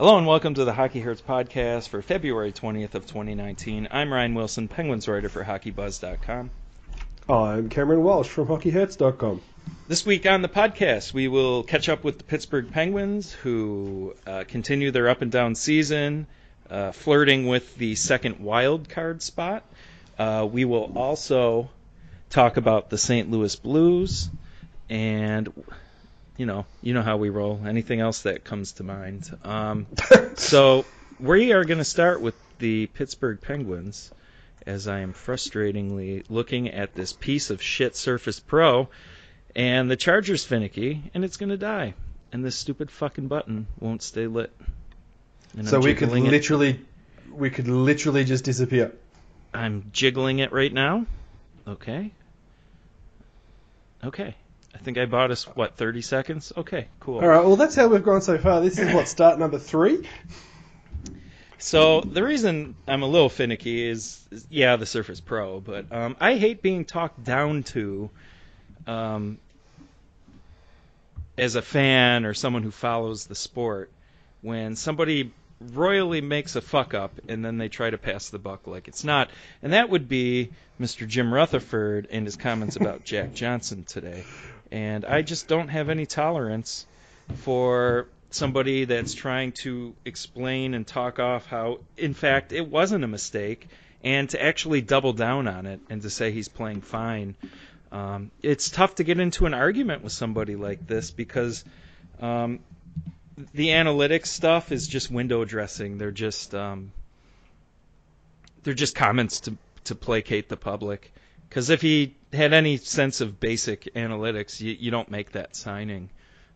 Hello and welcome to the Hockey Hurts podcast for February 20th of 2019. I'm Ryan Wilson, Penguins writer for HockeyBuzz.com. I'm Cameron Walsh from HockeyHurts.com. This week on the podcast, we will catch up with the Pittsburgh Penguins, who uh, continue their up and down season, uh, flirting with the second wild card spot. Uh, we will also talk about the St. Louis Blues, and you know, you know how we roll. Anything else that comes to mind. Um, so we are going to start with the Pittsburgh Penguins, as I am frustratingly looking at this piece of shit Surface Pro, and the charger's finicky, and it's going to die, and this stupid fucking button won't stay lit. And so I'm we could jiggling it. literally, we could literally just disappear. I'm jiggling it right now. Okay. Okay. I think I bought us what 30 seconds. Okay, cool. All right. Well, that's how we've gone so far. This is what start number three. So the reason I'm a little finicky is, is yeah, the Surface Pro, but um, I hate being talked down to um, as a fan or someone who follows the sport when somebody royally makes a fuck up and then they try to pass the buck like it's not. And that would be Mr. Jim Rutherford and his comments about Jack Johnson today. And I just don't have any tolerance for somebody that's trying to explain and talk off how, in fact, it wasn't a mistake, and to actually double down on it and to say he's playing fine. Um, it's tough to get into an argument with somebody like this because um, the analytics stuff is just window dressing. They're just um, they're just comments to to placate the public. Because if he had any sense of basic analytics, you, you don't make that signing.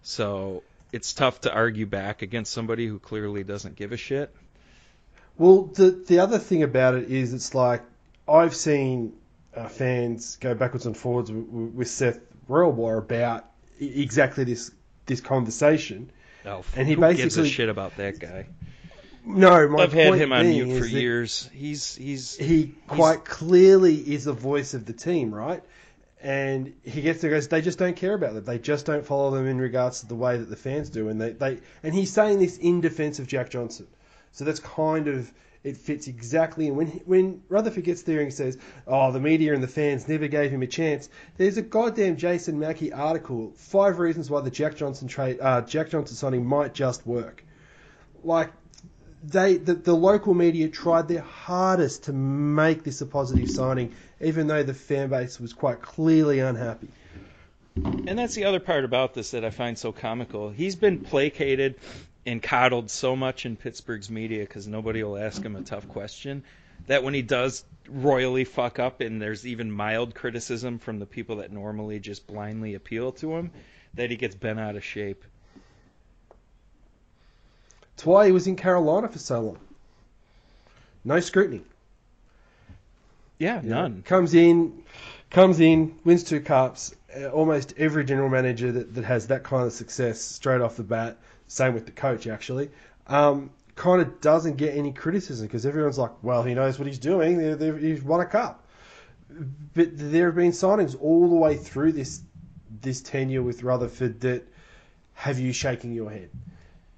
So it's tough to argue back against somebody who clearly doesn't give a shit. Well, the the other thing about it is, it's like I've seen uh, fans go backwards and forwards with, with Seth Rorabaugh about exactly this this conversation. Oh, And he who gives a basically- shit about that guy? No, my I've had him on mute for years. He's he's He quite clearly is the voice of the team, right? And he gets there, goes, they just don't care about them. They just don't follow them in regards to the way that the fans do. And they, they and he's saying this in defence of Jack Johnson. So that's kind of it fits exactly. And when when Rutherford gets there and he says, "Oh, the media and the fans never gave him a chance," there's a goddamn Jason Mackey article, five reasons why the Jack Johnson trade, uh, Jack Johnson signing might just work. Like they, the, the local media tried their hardest to make this a positive signing, even though the fan base was quite clearly unhappy. And that's the other part about this that I find so comical. He's been placated and coddled so much in Pittsburgh's media because nobody will ask him a tough question that when he does royally fuck up and there's even mild criticism from the people that normally just blindly appeal to him, that he gets bent out of shape. It's why he was in Carolina for so long. No scrutiny. Yeah, You know, none. Comes in, comes in, wins two cups. Uh, almost every general manager that, that has that kind of success straight off the bat, same with the coach actually, um, kind of doesn't get any criticism because everyone's like, well, he knows what he's doing. They're, they're, he's won a cup. But there have been signings all the way through this this tenure with Rutherford that have you shaking your head,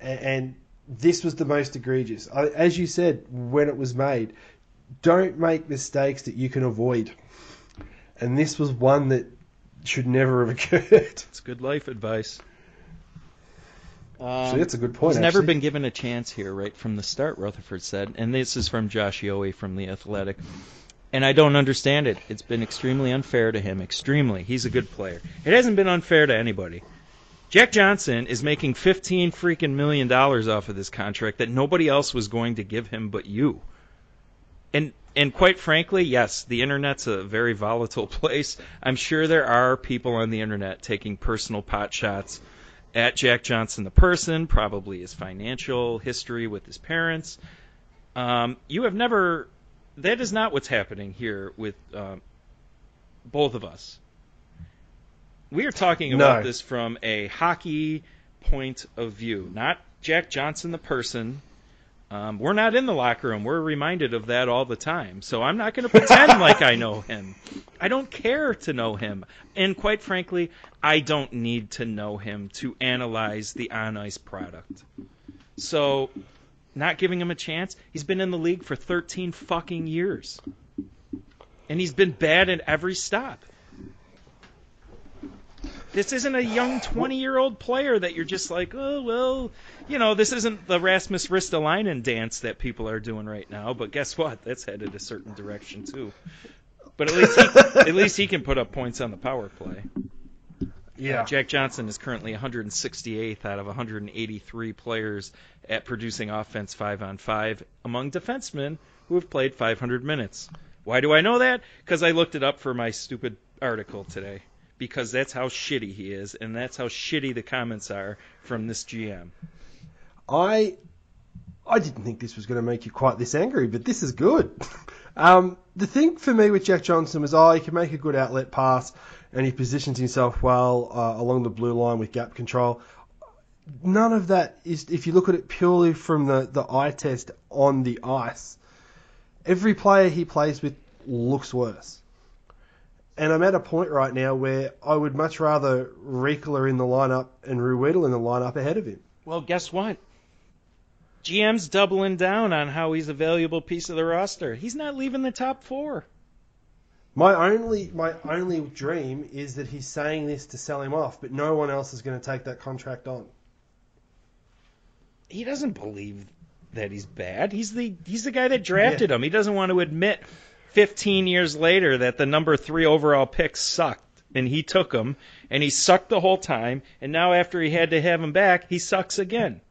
and, and this was the most egregious. I- As you said when it was made, don't make mistakes that you can avoid. And this was one that should never have occurred. It's good life advice. Um, so that's a good point. He's never actually. been given a chance here right from the start, Rutherford said. And this is from Josh Yohe from The Athletic. And I don't understand it. It's been extremely unfair to him. Extremely. He's a good player. It hasn't been unfair to anybody. Jack Johnson is making 15 freaking million dollars off of this contract that nobody else was going to give him but you. And and quite frankly, yes, the internet's a very volatile place. I'm sure there are people on the internet taking personal pot shots at Jack Johnson the person, probably his financial history with his parents. Um, you have never. That is not what's happening here with um, both of us. We are talking about No. this from a hockey point of view, not Jack Johnson the person. Um, we're not in the locker room. We're reminded of that all the time. So I'm not going to pretend like I know him. I don't care to know him. And quite frankly, I don't need to know him to analyze the on ice product. So not giving him a chance. He's been in the league for 13 fucking years. And he's been bad at every stop. This isn't a young 20 year old player that you're just like, oh, well, you know, this isn't the Rasmus Ristolainen dance that people are doing right now. But guess what? That's headed a certain direction, too. But at least he, at least he can put up points on the power play. Yeah. Uh, Jack Johnson is currently 168th out of 183 players at producing offense five on five among defensemen who have played 500 minutes. Why do I know that? Because I looked it up for my stupid article today. Because that's how shitty he is, and that's how shitty the comments are from this GM. I I didn't think this was going to make you quite this angry, but this is good. Um, the thing for me with Jack Johnson was, oh, he can make a good outlet pass, and he positions himself well uh, along the blue line with gap control. None of that is, if you look at it purely from the, the eye test on the ice, every player he plays with looks worse. And I'm at a point right now where I would much rather Riikola in the lineup and Ruhwedel in the lineup ahead of him. Well, guess what? GM's doubling down on how he's a valuable piece of the roster. He's not leaving the top four. My only my only dream is that he's saying this to sell him off, but no one else is going to take that contract on. He doesn't believe that he's bad. He's the he's the guy that drafted him. He doesn't want to admit 15 years later that the number 3 overall pick sucked and he took him and he sucked the whole time and now after he had to have him back, he sucks again.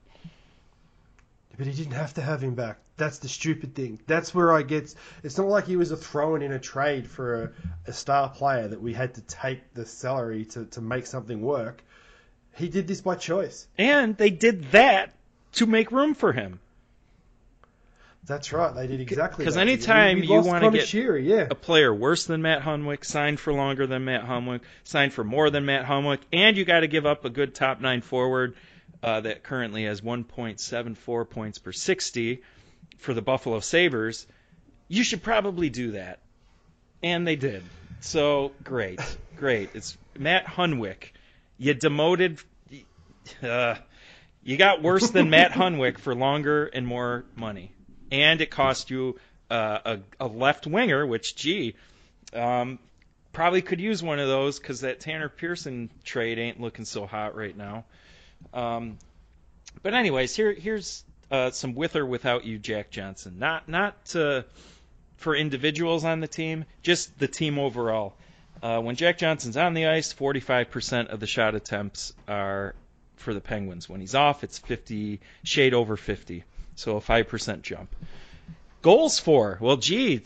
But he didn't have to have him back. That's the stupid thing. That's where I get. It's not like he was a throw-in in a trade for a, a star player that we had to take the salary to, to make something work. He did this by choice. And they did that to make room for him. That's right. They did exactly. 'Cause that. anytime you wanna get- Sheary, yeah, a player worse than Matt Hunwick, signed for longer than Matt Hunwick, signed for more than Matt Hunwick, and you got to give up a good top nine forward uh, that currently has 1.74 points per 60 for the Buffalo Sabres. You should probably do that, and they did. So great, great. It's Matt Hunwick. You demoted. Uh, you got worse than Matt Hunwick for longer and more money, and it cost you uh, a, a left winger, which gee, um, probably could use one of those because that Tanner Pearson trade ain't looking so hot right now. Um, but anyways, here here's uh, some with or without you, Jack Johnson. Not not uh, for individuals on the team, just the team overall. Uh, when Jack Johnson's on the ice, 45% of the shot attempts are for the Penguins. When he's off, it's 50 shade over 50, so a 5% jump. Goals for? Well, gee,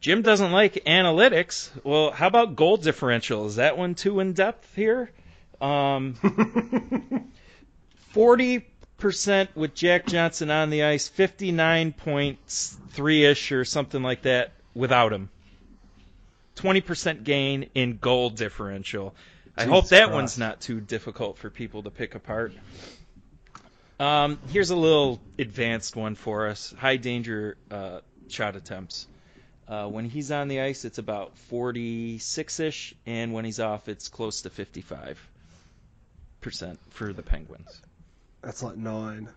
Jim doesn't like analytics. Well, how about goal differential? Is that one too in depth here? Um, 40% with Jack Johnson on the ice, 59.3 ish or something like that without him. 20% gain in goal differential. I hope that Christ. one's not too difficult for people to pick apart. Um, here's a little advanced one for us high danger uh, shot attempts. Uh, when he's on the ice, it's about 46 ish, and when he's off, it's close to 55% for the Penguins. that's like nine.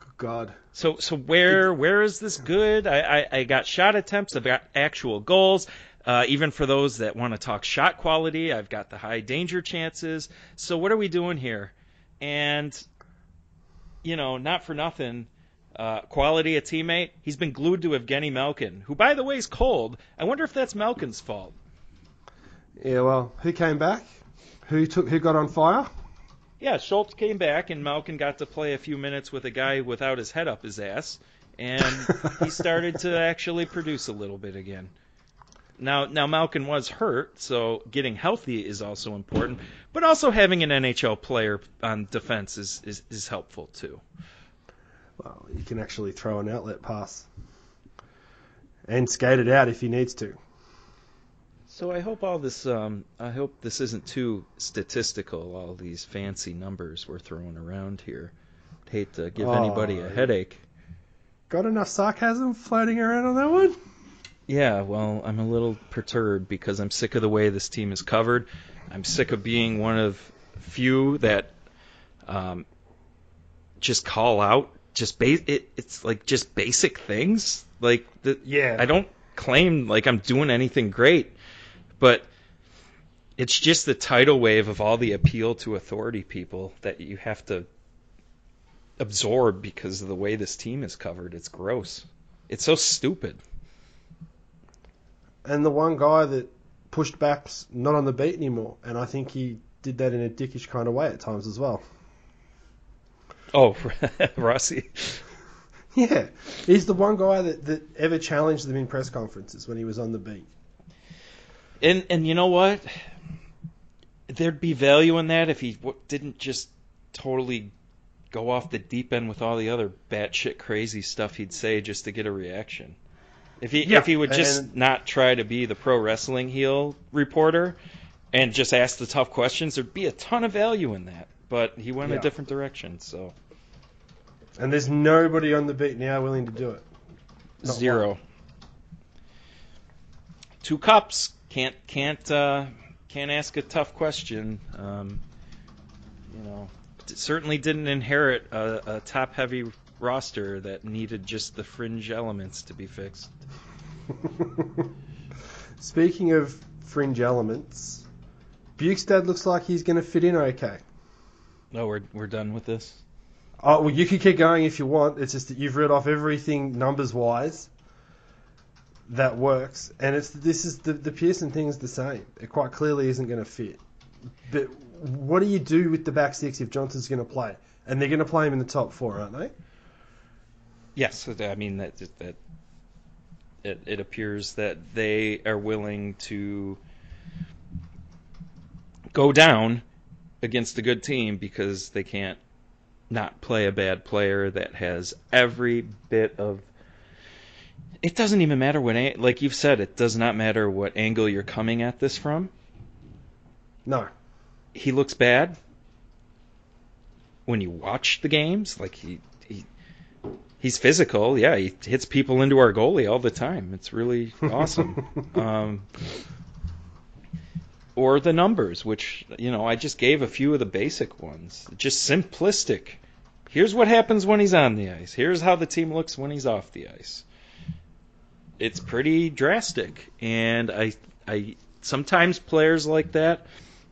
Good God. So so where where is this good? I, I, I got shot attempts. I've got actual goals. Uh, even for those that want to talk shot quality, I've got the high danger chances. So what are we doing here? And you know, not for nothing. Uh, quality a teammate. He's been glued to Evgeny Malkin, who by the way is cold. I wonder if that's Malkin's fault. Yeah, well, who came back? Who took? Who got on fire? Yeah, Schultz came back and Malkin got to play a few minutes with a guy without his head up his ass, and he started to actually produce a little bit again. Now, now Malkin was hurt, so getting healthy is also important, but also having an NHL player on defense is, is, is helpful too. Well, you can actually throw an outlet pass and skate it out if he needs to. So I hope all this, um, I hope this isn't too statistical. All these fancy numbers we're throwing around here. i Hate to give anybody a Oh. headache. Got enough sarcasm floating around on that one? Yeah, well, I'm a little perturbed because I'm sick of the way this team is covered. I'm sick of being one of few that um, just call out just base it, it's like just basic things. Like the, Yeah. I don't claim like I'm doing anything great, but it's just the tidal wave of all the appeal to authority people that you have to absorb because of the way this team is covered. It's gross. It's so stupid. And the one guy that pushed back's not on the beat anymore, and I think he did that in a dickish kind of way at times as well. Oh, Rossi. Yeah, he's the one guy that, that ever challenged them in press conferences when he was on the beat. And and you know what? There'd be value in that if he w- didn't just totally go off the deep end with all the other batshit crazy stuff he'd say just to get a reaction. If he Yeah, if he would just and- not try to be the pro wrestling heel reporter and just ask the tough questions, there'd be a ton of value in that. But he went Yeah. a different direction, so And there's nobody on the beat now willing to do it. Not zero. Two cups can't can't uh, can't ask a tough question. Um, you know, certainly didn't inherit a, a top heavy roster that needed just the fringe elements to be fixed. Speaking of fringe elements, Bjugstad looks like he's going to fit in okay. No, we're we're done with this. Oh, well, you can keep going if you want. It's just that you've read off everything numbers wise that works, and it's this is the the Pearson thing is the same. It quite clearly isn't going to fit. But what do you do with the back six if Johnson's going to play? And they're going to play him in the top four, aren't they? Yes, I mean that that it, it appears that they are willing to go down against a good team because they can't not play a bad player that has every bit of it doesn't even matter what like you've said it does not matter what angle you're coming at this from No. he looks bad when you watch the games. Like he, he he's physical. Yeah, he hits people into our goalie all the time. It's really awesome. um, or the numbers, which you know I just gave a few of the basic ones. Just simplistic. Here's what happens when he's on the ice. Here's how the team looks when he's off the ice. It's pretty drastic, and I, I sometimes players like that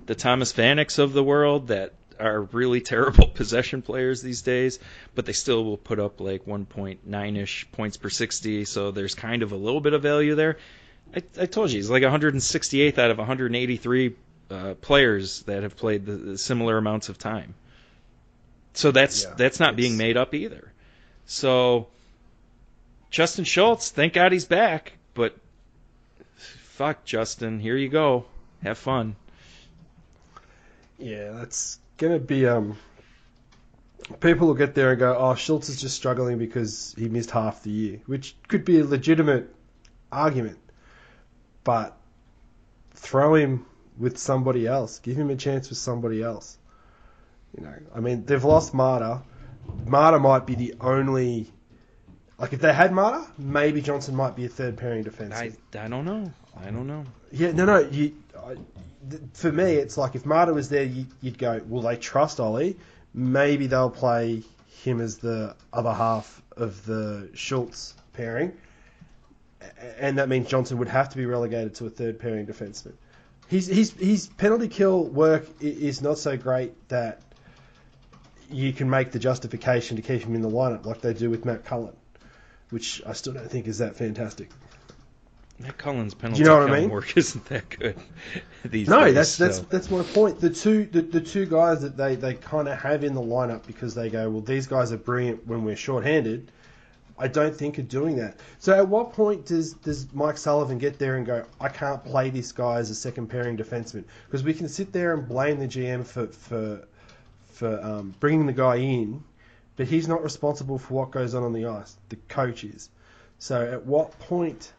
the Thomas Vaneks of the world that are really terrible possession players these days, but they still will put up like 1.9 ish points per 60, so there's kind of a little bit of value there. I, I told you, he's like 168th out of 183 uh, players that have played the, the similar amounts of time. So that's Yeah, that's not being made up either. So Justin Schultz, thank God he's back, but fuck Justin, here you go. Have fun. Yeah, that's going to be. um. People will get there and go, "Oh, Schultz is just struggling because he missed half the year," which could be a legitimate argument. But throw him with somebody else. Give him a chance with somebody else. You know, I mean, they've lost Maatta. Maatta might be the only. Like, if they had Maatta, maybe Johnson might be a third pairing defenseman. I, I don't know. I don't know. Yeah, no, no. You, I, for me, it's like if Maatta was there, you, you'd go, will they trust Ollie. Maybe they'll play him as the other half of the Schultz pairing, and that means Johnson would have to be relegated to a third pairing defenseman. His his his penalty kill work is not so great that you can make the justification to keep him in the lineup like they do with Matt Cullen, which I still don't think is that fantastic. Matt Cullen's penalty you know what I mean? work isn't that good these No, days. that's that's that's my point. The two the, the two guys that they, they kind of have in the lineup because they go, well, these guys are brilliant when we're shorthanded. I don't think are doing that. So at what point does does Mike Sullivan get there and go, I can't play this guy as a second pairing defenseman? Because we can sit there and blame the GM for for for um, bringing the guy in, but he's not responsible for what goes on on the ice. The coach is. So at what point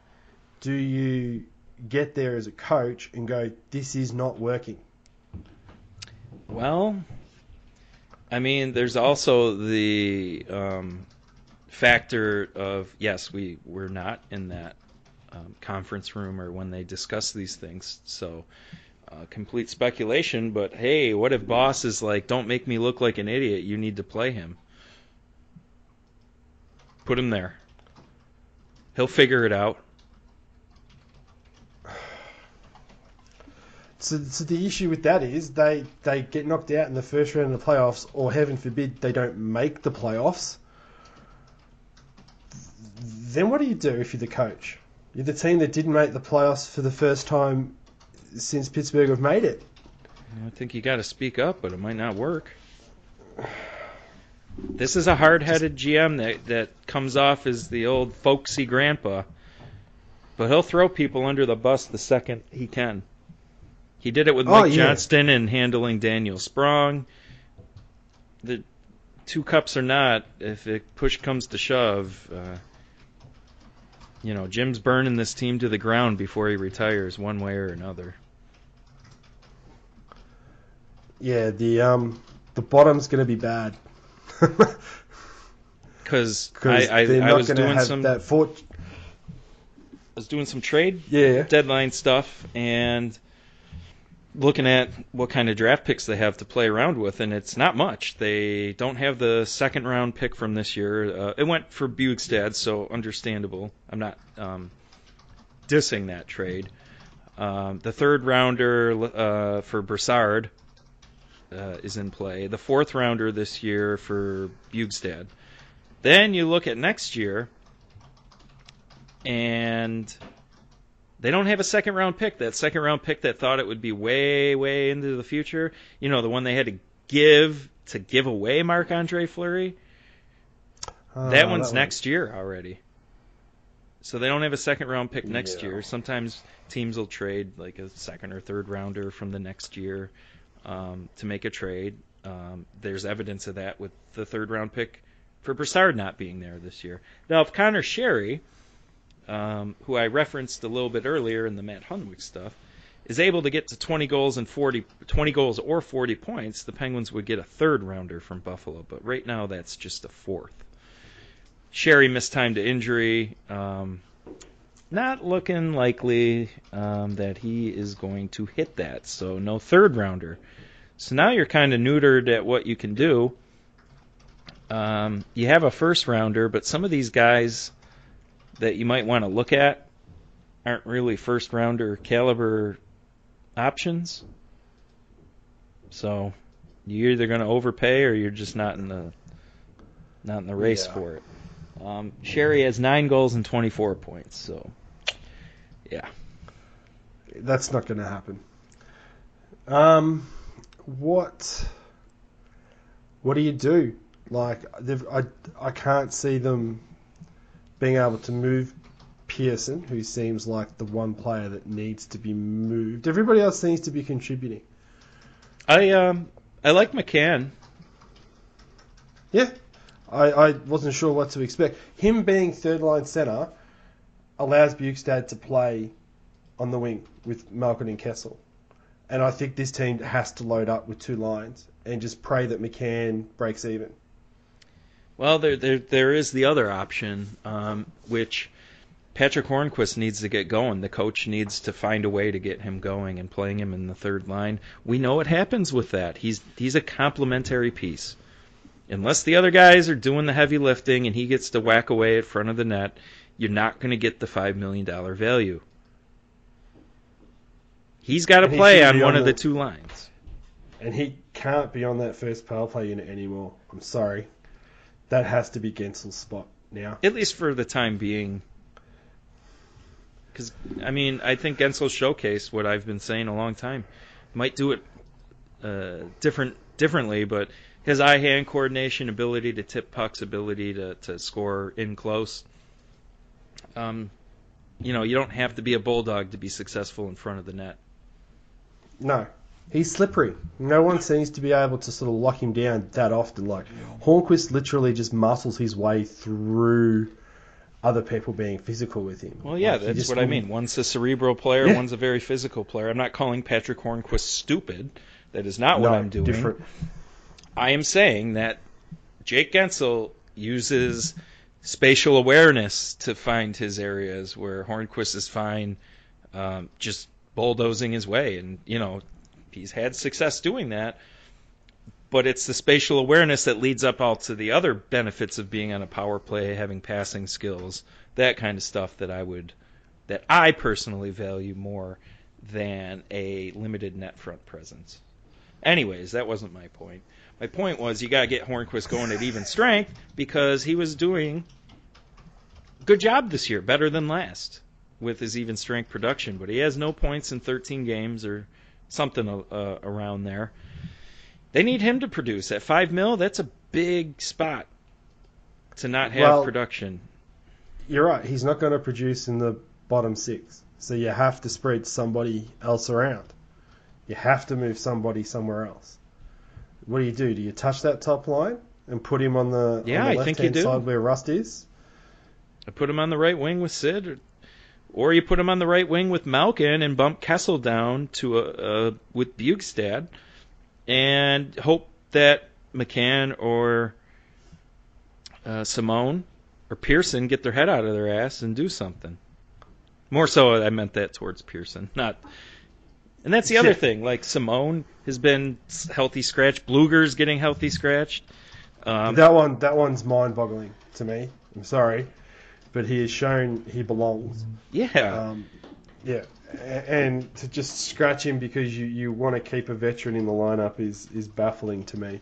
do you get there as a coach and go, this is not working? Well, I mean, there's also the um, factor of yes, we we're not in that um, conference room or when they discuss these things, so. Uh, complete speculation, but hey, what if boss is like, "Don't make me look like an idiot. You need to play him." Put him there. He'll figure it out. So, so the issue with that is they they get knocked out in the first round of the playoffs, or heaven forbid they don't make the playoffs. Then what do you do if you're the coach? You're the team that didn't make the playoffs for the first time since Pittsburgh have made it. I think you got to speak up, but it might not work. This is a hard-headed GM that that comes off as the old folksy grandpa, but he'll throw people under the bus the second he can. He did it with Oh, Mike yeah. Johnston and handling Daniel Sprong. The two cups or not, if it push comes to shove, uh, you know Jim's burning this team to the ground before he retires, one way or another. Yeah, the um the bottom's going to be bad Because I, I, they're I not was doing have some that fort. I was doing some trade Yeah, deadline stuff and looking at what kind of draft picks they have to play around with, and it's not much. They don't have the second round pick from this year. Uh, it went for Bjugstad, so understandable. I'm not um, dissing that trade. Um, the third rounder uh, for Brassard uh, is in play. The fourth rounder this year for Bjugstad. Then you look at next year, and they don't have a second round pick. That second round pick that thought it would be way, way into the future. You know, the one they had to give to give away Marc Andre Fleury. Ah, that one's one. next year already. So they don't have a second round pick next Yeah. year. Sometimes teams will trade like a second or third rounder from the next year um, to make a trade. Um, there's evidence of that with the third round pick for Brassard not being there this year. Now, if Conor Sheary, um, who I referenced a little bit earlier in the Matt Hunwick stuff, is able to get to 20 goals and 40, 20 goals or 40 points, the Penguins would get a third rounder from Buffalo. But right now, that's just a fourth. Sheary missed time to injury. Um, not looking likely um, that he is going to hit that. So no third rounder. So now you're kind of neutered at what you can do. Um, you have a first rounder, but some of these guys that you might want to look at aren't really first rounder caliber options. So you're either going to overpay or you're just not in the not in the race Yeah. for it. Um, Sheary has nine goals and 24 points. So yeah, That's not going to happen. Um, what? What do you do? Like, I I can't see them being able to move Pearson, who seems like the one player that needs to be moved. Everybody else seems to be contributing. I um I like McCann. Yeah, I, I wasn't sure what to expect. Him being third line center allows Bjugstad to play on the wing with Malkin and Kessel. And I think this team has to load up with two lines and just pray that McCann breaks even. Well, there there there is the other option, um, which Patrick Hornqvist needs to get going. The coach needs to find a way to get him going and playing him in the third line. We know what happens with that. He's he's a complementary piece. Unless the other guys are doing the heavy lifting and he gets to whack away at front of the net, you're not going to get the five million dollar value. He's got to play on one on of the the- two lines. And he can't be on that first power play unit anymore. I'm sorry. That has to be Guentzel's spot now. at least for the time being. Because I mean, I think Guentzel showcased what I've been saying a long time. Might do it uh, different differently, but his eye-hand coordination, ability to tip pucks, ability to, to score in close. Um, you know, you don't have to be a bulldog to be successful in front of the net. No. He's slippery. No one seems to be able to sort of lock him down that often. Like Hornqvist literally just muscles his way through other people being physical with him. Well, yeah, Like, that's what I mean. One's a cerebral player, Yeah. one's a very physical player. I'm not calling Patrick Hornqvist stupid. That is not what I'm doing. Different. I am saying that Jake Guentzel uses spatial awareness to find his areas where Hornqvist is fine, um, just bulldozing his way, and you know he's had success doing that. but it's the spatial awareness that leads up all to the other benefits of being on a power play, having passing skills, that kind of stuff that I would, that I personally value more than a limited net front presence. Anyways, that wasn't my point. My point was you got to get Hornqvist going at even strength because he was doing good job this year, better than last with his even strength production, but he has no points in 13 games or something uh, around there. They need him to produce at five mil. That's a big spot to not have Well- production. You're right. He's not going to produce in the bottom six. So you have to spread somebody else around. You have to move somebody somewhere else. What do you do? Do you touch that top line and put him on the, Yeah, on the I think you do. side where Rust is? I put him on the right wing with Sid, or, or you put him on the right wing with Malkin and bump Kessel down to a, a with Bjugstad, and hope that McCann or uh, Simon or Pearson get their head out of their ass and do something. More so, I meant that towards Pearson, not. And that's the other thing. Like Simon has been healthy scratched. Blueger's getting healthy scratched. Um, that one, that one's mind-boggling to me. I'm sorry, but he has shown he belongs. yeah. Um, yeah, and to just scratch him because you, you want to keep a veteran in the lineup is, is baffling to me.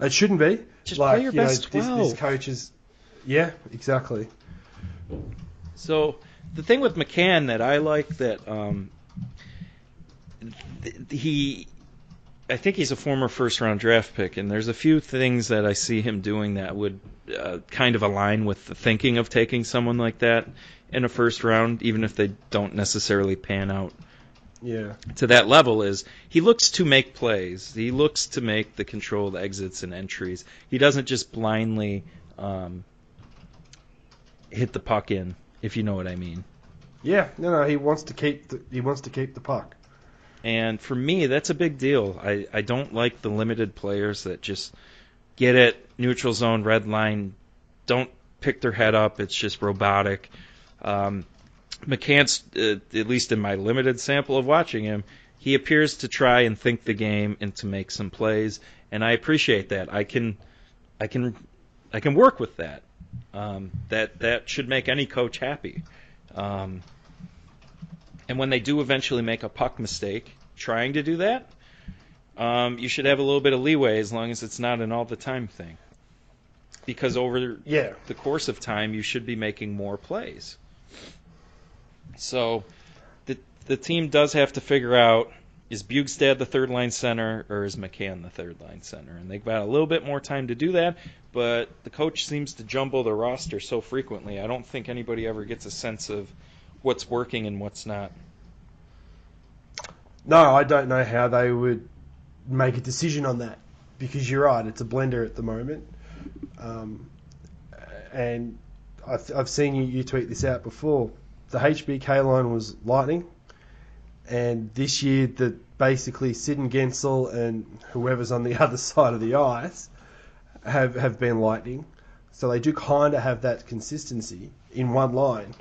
It shouldn't be. Just like, play your you know, best this, 12. this coach is. Yeah, exactly. So the thing with McCann that I like that um, th- he, I think he's a former first round draft pick, and there's a few things that I see him doing that would uh, kind of align with the thinking of taking someone like that in a first round, even if they don't necessarily pan out Yeah. to that level is he looks to make plays. He looks to make the controlled exits and entries. He doesn't just blindly um, hit the puck in, if you know what I mean. Yeah. No, no. He wants to keep the he wants to keep the puck. And for me, that's a big deal. I, I don't like the limited players that just get it, neutral zone, red line, don't pick their head up. It's just robotic. Um, McCann's, uh, at least in my limited sample of watching him, he appears to try and think the game and to make some plays, and I appreciate that. I can, I can, I can work with that. Um, that that should make any coach happy. Um, and when they do eventually make a puck mistake, trying to do that, um, you should have a little bit of leeway as long as it's not an all the time thing. Because over Yeah. the course of time, you should be making more plays. So the the team does have to figure out is Bjugstad the third line center or is McCann the third line center? And they've got a little bit more time to do that, but the coach seems to jumble the roster so frequently. I don't think anybody ever gets a sense of what's working and what's not. No, I don't know how they would make a decision on that because you're right. It's a blender at the moment, um, and I've, I've seen you, you tweet this out before. The HBK line was lightning, and this year the basically Sid and Guentzel and whoever's on the other side of the ice have have been lightning. So they do kind of have that consistency in one line,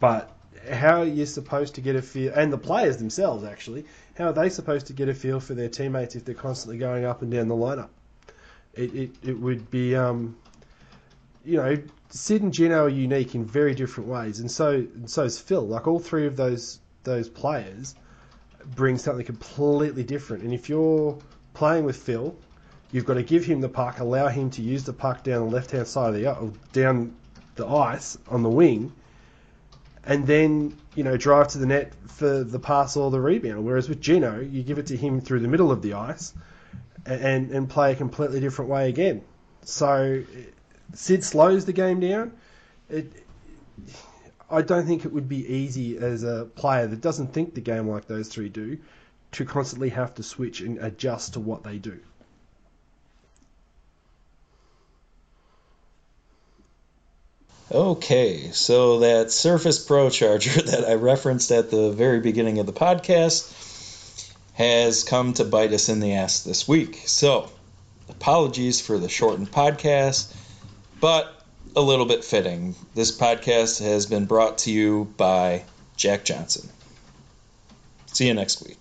but how are you supposed to get a feel, and the players themselves actually, how are they supposed to get a feel for their teammates if they're constantly going up and down the lineup? It, it, it would be, um, you know, Sid and Gino are unique in very different ways, and so and so is Phil. Like all three of those those players bring something completely different. And if you're playing with Phil, you've got to give him the puck, allow him to use the puck down the left hand side of the down the ice on the wing, and then you know drive to the net for the pass or the rebound. Whereas with Gino, you give it to him through the middle of the ice, and and, play a completely different way again. So Sid slows the game down. It, I don't think it would be easy as a player that doesn't think the game like those three do to constantly have to switch and adjust to what they do. Okay, so that Surface Pro charger that I referenced at the very beginning of the podcast has come to bite us in the ass this week. So, apologies for the shortened podcast, but a little bit fitting. This podcast has been brought to you by Jack Johnson. See you next week.